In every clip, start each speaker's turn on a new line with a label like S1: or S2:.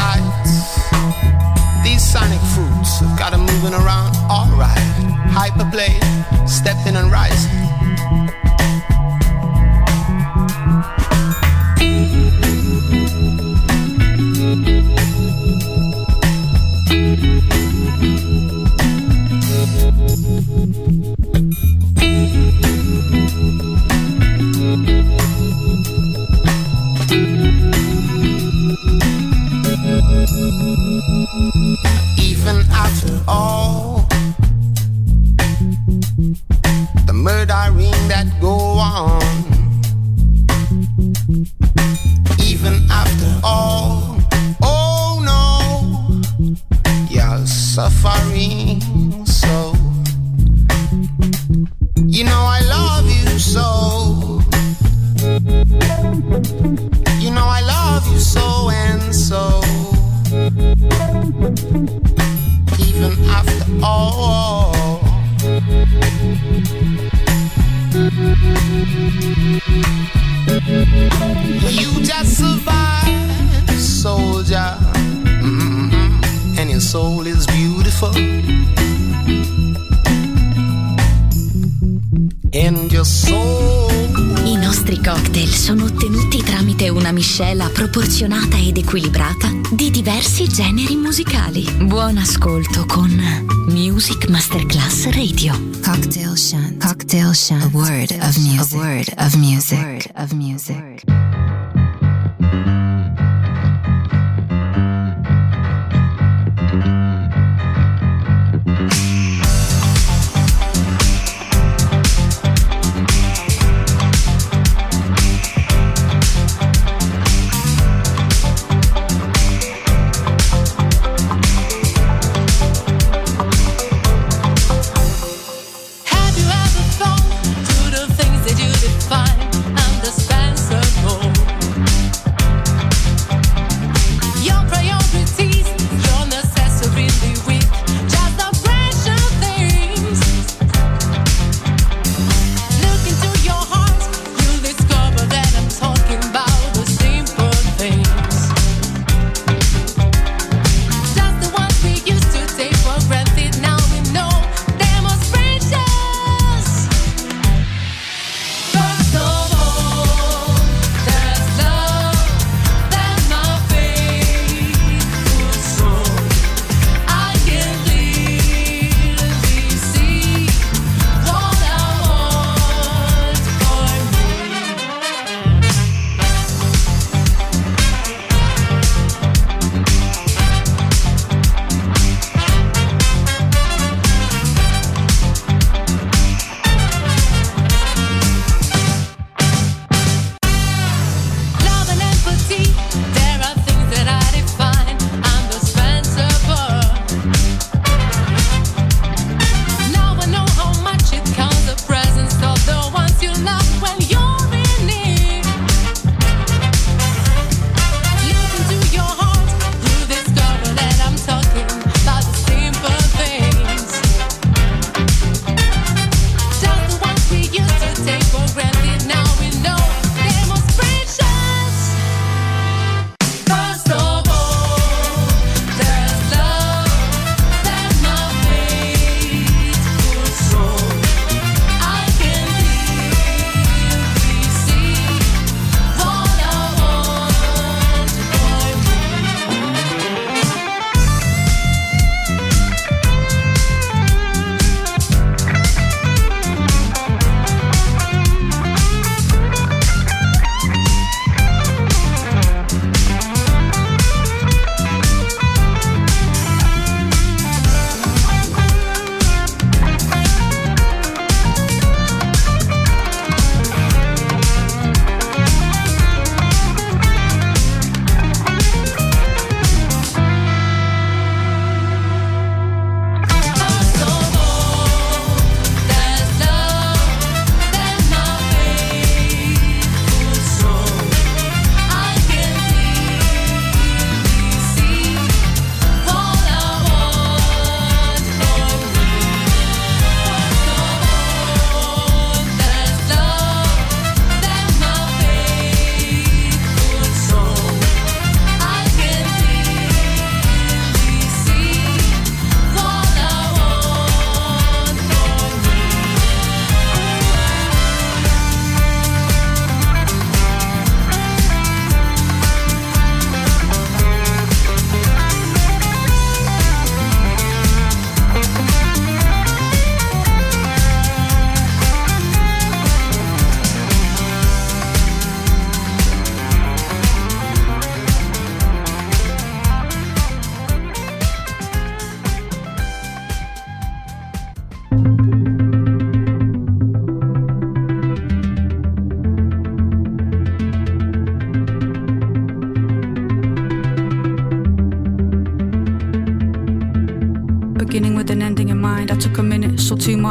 S1: sights. These sonic fruits have got them moving around alright. Hyperblade, stepping and rising.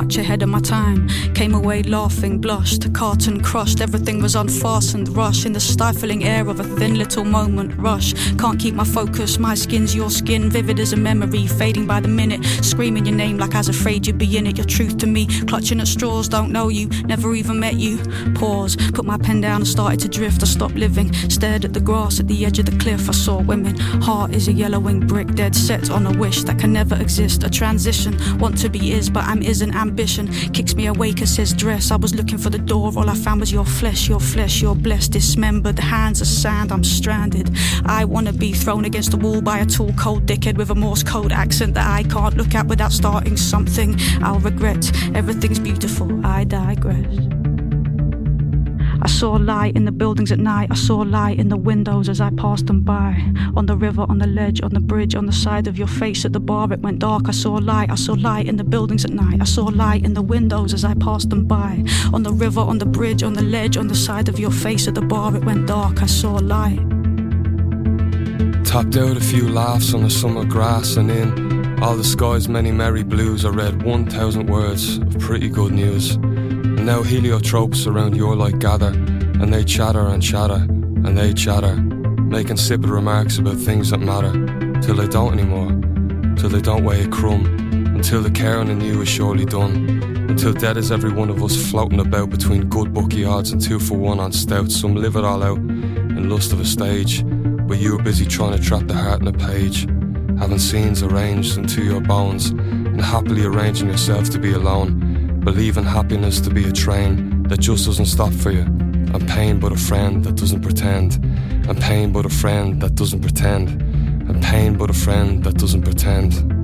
S1: Much ahead of my time. Away laughing, blushed, carton crushed. Everything was unfastened, rush in the stifling air of a thin little moment. Rush, can't keep my focus. My skin's your skin, vivid as a memory, fading by the minute. Screaming your name like I was afraid you'd be in it. Your truth to me, clutching at straws, don't know you, never even met you. Pause, put my pen down and started to drift. I stopped living, stared at the grass at the edge of the cliff. I saw women. Heart is a yellowing brick, dead set on a wish that can never exist. A transition, want to be is, but I'm isn't. Ambition kicks me awake and says I was looking for the door, all I found was your flesh, your flesh, your blessed, dismembered. The hands of sand, I'm stranded. I wanna be thrown against the wall by a tall, cold dickhead with a Morse code accent that I can't look at without starting something. I'll regret. Everything's beautiful. I digress. I saw light in the buildings at night. I saw light in the windows as I passed them by. On the river, on the ledge, on the bridge, on the side of your face at the bar, it went dark. I saw light. I saw light in the buildings at night. I saw light in the windows as I passed them by. On the river, on the bridge, on the ledge, on the side of your face at the bar, it went dark. I saw light.
S2: Tapped out a few laughs on the summer grass and in all the sky's many merry blues. I read 1,000 words of pretty good news. And now heliotropes around your light gather, and they chatter and chatter, and they chatter, making insipid remarks about things that matter, till they don't anymore, till they don't weigh a crumb, until the caring in you is surely done, until dead is every one of us floating about between good bookie odds and two for one on stout. Some live it all out in lust of a stage, but you are busy trying to trap the heart in a page, having scenes arranged into your bones, and happily arranging yourself to be alone Believe in happiness to be a train that just doesn't stop for you. And pain but a friend that doesn't pretend. And pain but a friend that doesn't pretend. And pain but a friend that doesn't pretend.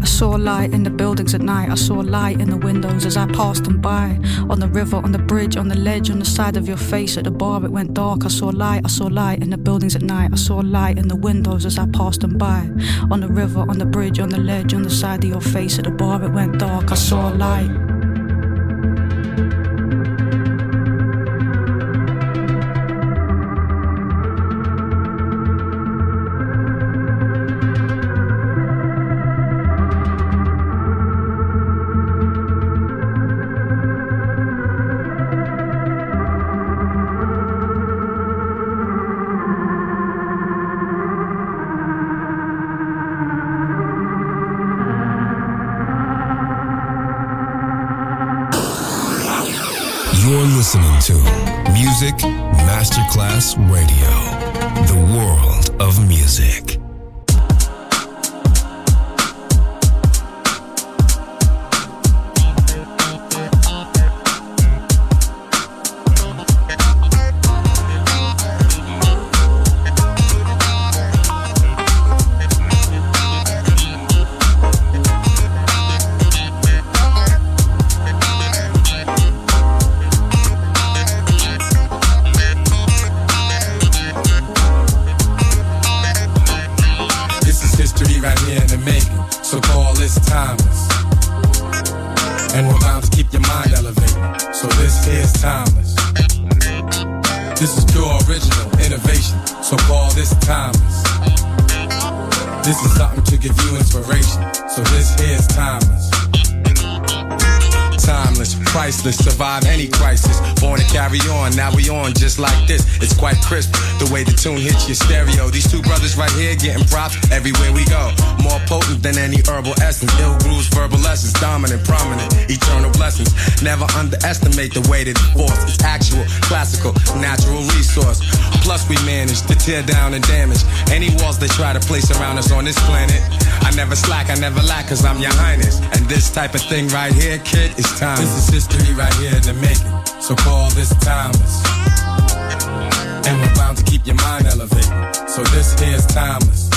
S1: I saw light in the buildings at night. I saw light in the windows as I passed them by. On the river, on the bridge, on the ledge, on the side of your face at the bar, it went dark. I saw light. I saw light in the buildings at night. I saw light in the windows as I passed them by. On the river, on the bridge, on the ledge, on the side of your face at the bar, it went dark. I saw light.
S3: Verbal lessons, dominant, prominent, eternal blessings. Never underestimate the weight of the force. It's actual, classical, natural resource. Plus, we manage to tear down and damage any walls they try to place around us on this planet. I never slack, I never lack, cause I'm your highness. And this type of thing right here, kid, is time. This is history right here in the making. So call this timeless and we're bound to keep your mind elevated. So this here's timeless.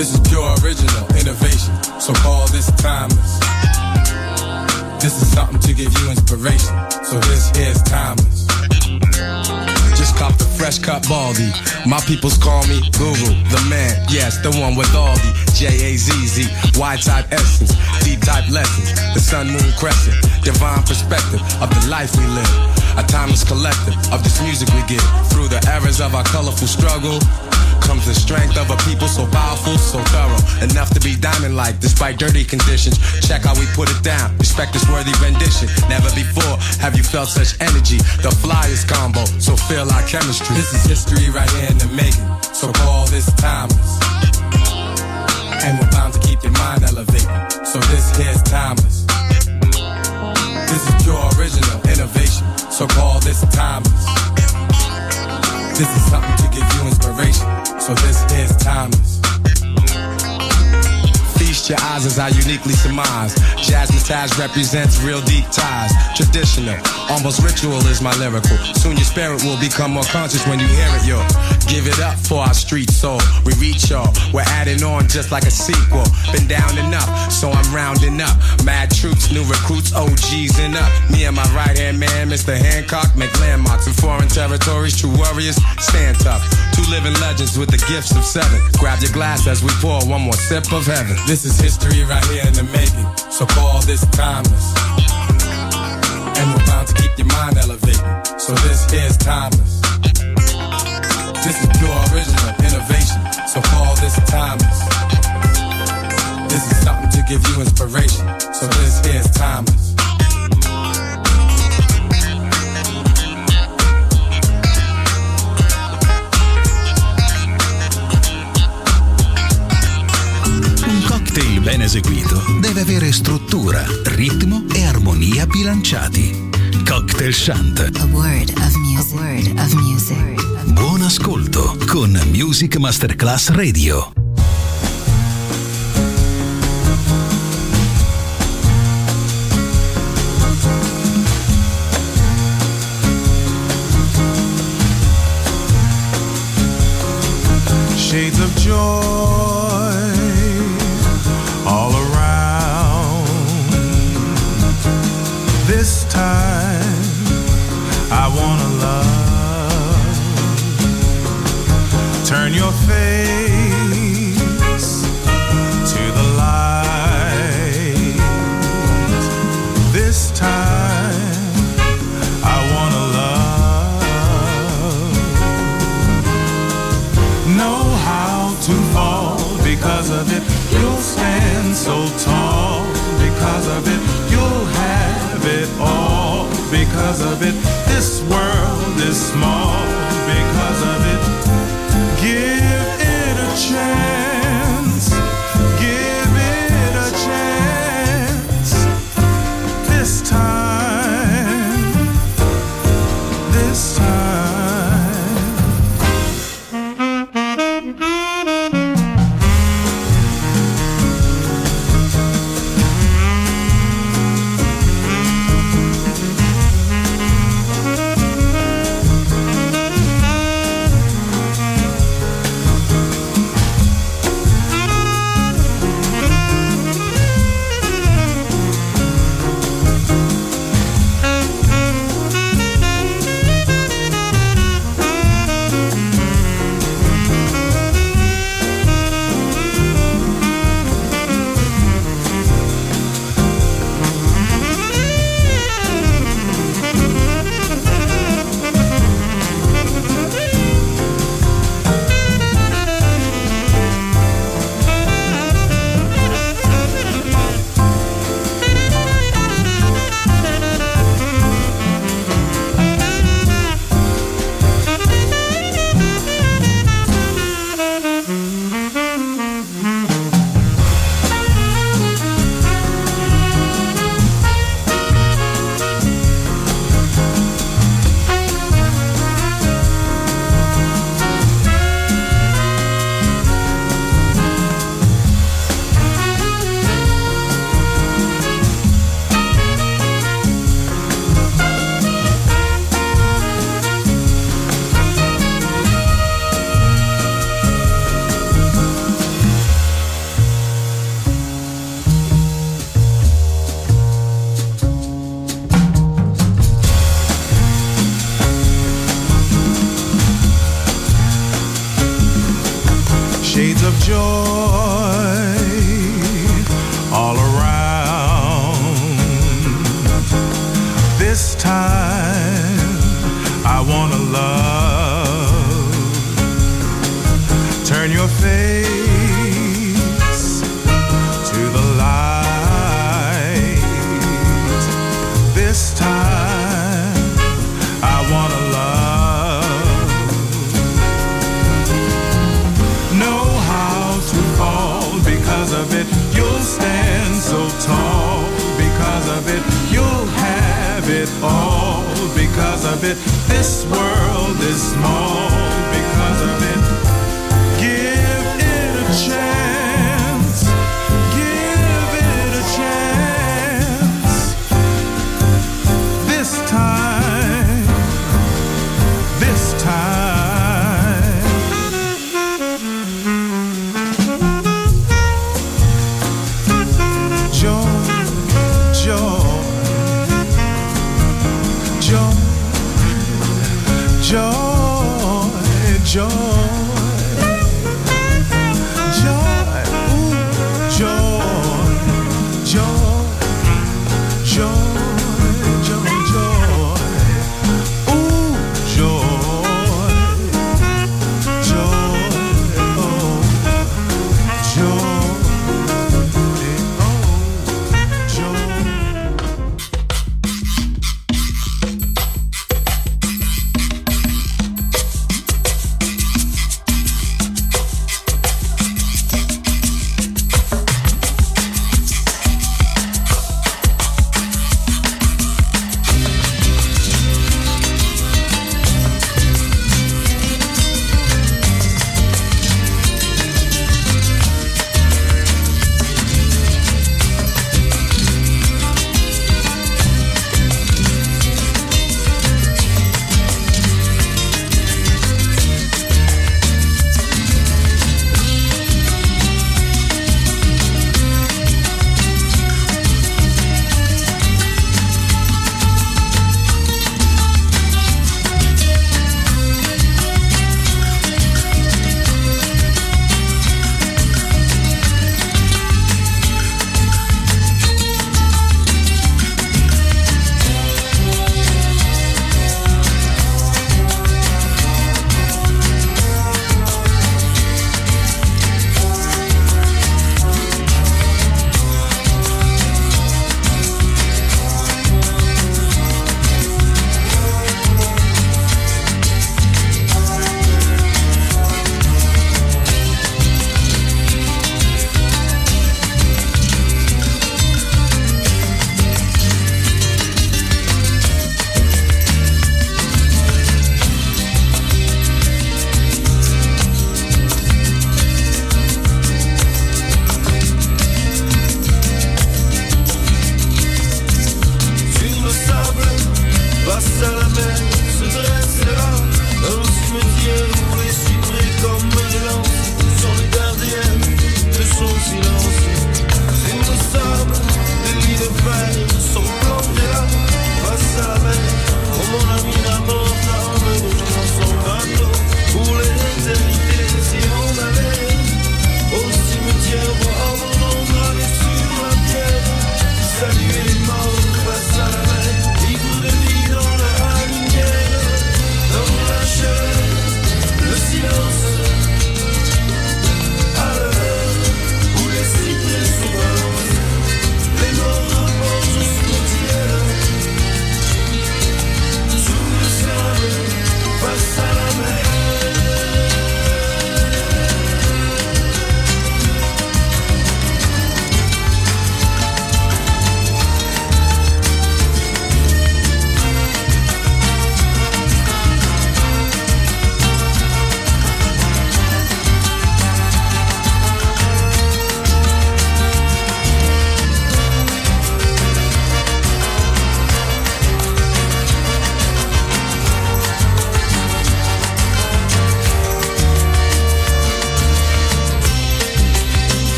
S3: This is pure original innovation. So call this timeless. This is something to give you inspiration. So this here's timeless. Just cop the fresh cut baldy. My peoples call me Guru, the man. Yes, the one with all the J A Z Z, Y type essence, D type lessons, the sun, moon, crescent, divine perspective of the life we live. A timeless collective of this music we give through the errors of our colorful struggle comes the strength of a people so powerful, so thorough. Enough to be diamond like, despite dirty conditions. Check how we put it down. Respect this worthy rendition. Never before have you felt such energy. The flyest combo, so feel our chemistry. This is history right here in the making. So call this timeless. And we're bound to keep your mind elevated. So this here's timeless. This is pure original innovation. So call this timeless. This is something to give you inspiration. So this here's timeless. Feast your eyes as I uniquely surmise. Jazzmatazz represents real deep ties. Traditional, almost ritual is my lyrical. Soon your spirit will become more conscious when you hear it, yo. Give it up for our street soul. We reach y'all. We're adding on just like a sequel. Been down enough, so I'm rounding up. Mad troops, new recruits, OGs and up. Me and my right hand man, Mr. Hancock, make landmarks in foreign territories. True warriors, stand tough. Two living legends with the gifts of seven. Grab your glass as we pour one more sip of heaven. This is history right here in the making. So call this timeless. And we're bound to keep your mind elevated. So this here's timeless. This is pure original innovation. So call this timeless. This is something to give you inspiration. So this here's timeless.
S4: Cocktail ben eseguito deve avere struttura, ritmo e armonia bilanciati. Cocktail Shant.
S5: A word of music. A word of music.
S4: Buon ascolto con Music Masterclass Radio.
S6: Shades of joy time. I wanna love. Turn your face to the light. This time I wanna love. Know how to fall because of it. You'll stand so tall because of it. You'll have it all because of it. This world is small
S7: face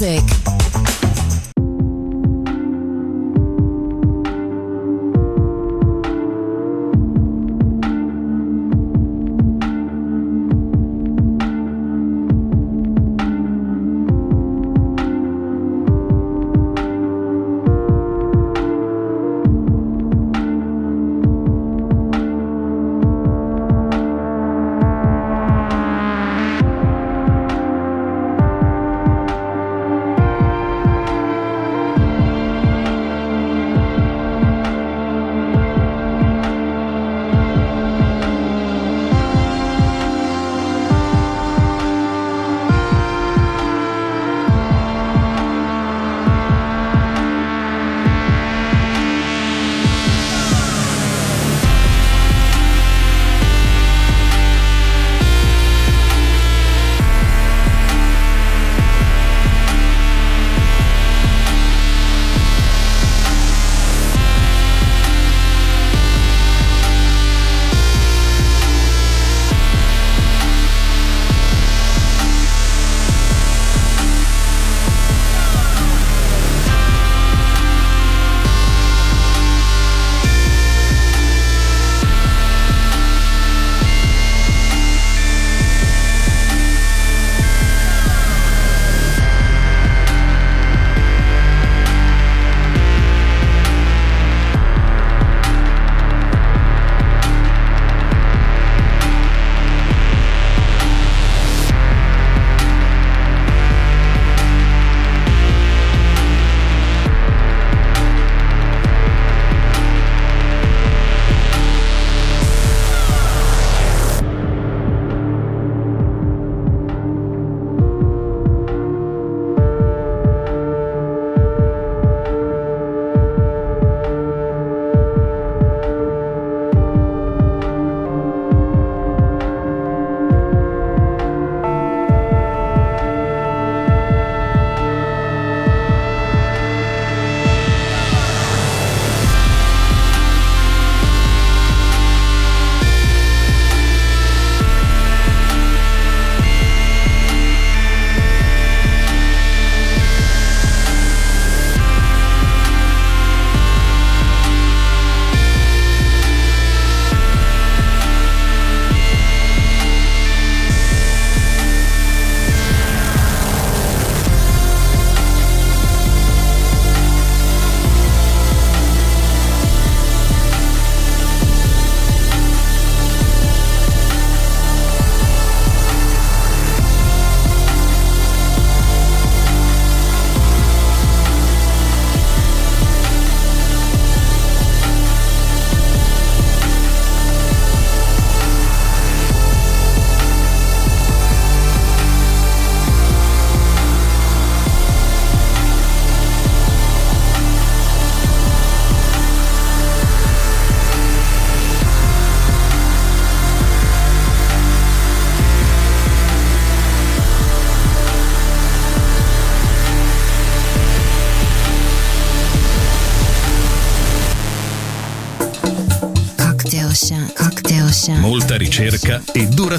S7: music.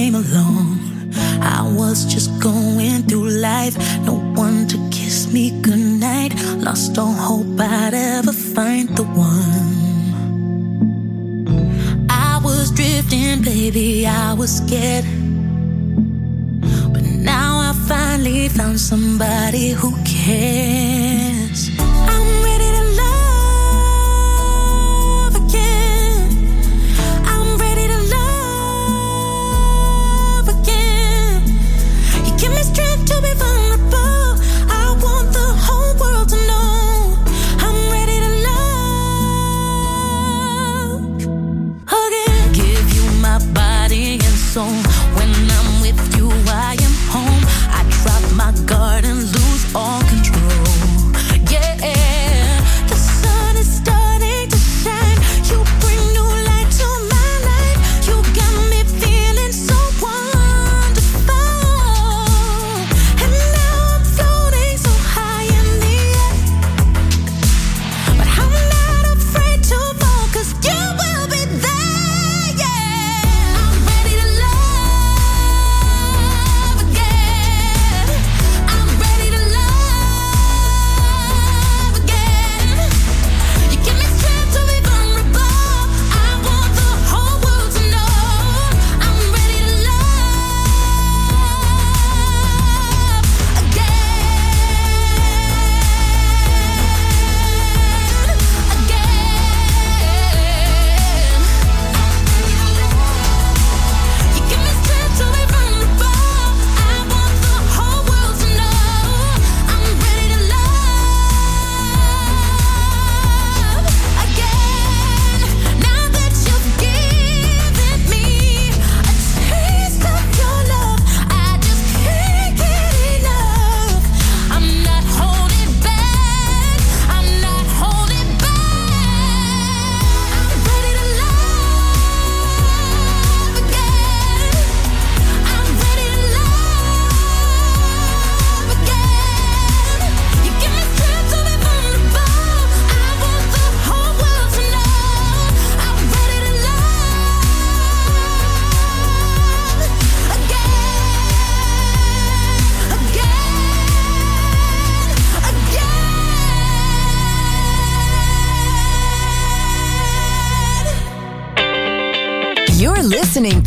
S8: came along, I was just going through life. No one to kiss me goodnight. Lost all hope I'd ever find the one. I was drifting, baby, I was scared. But now I finally found somebody who cares.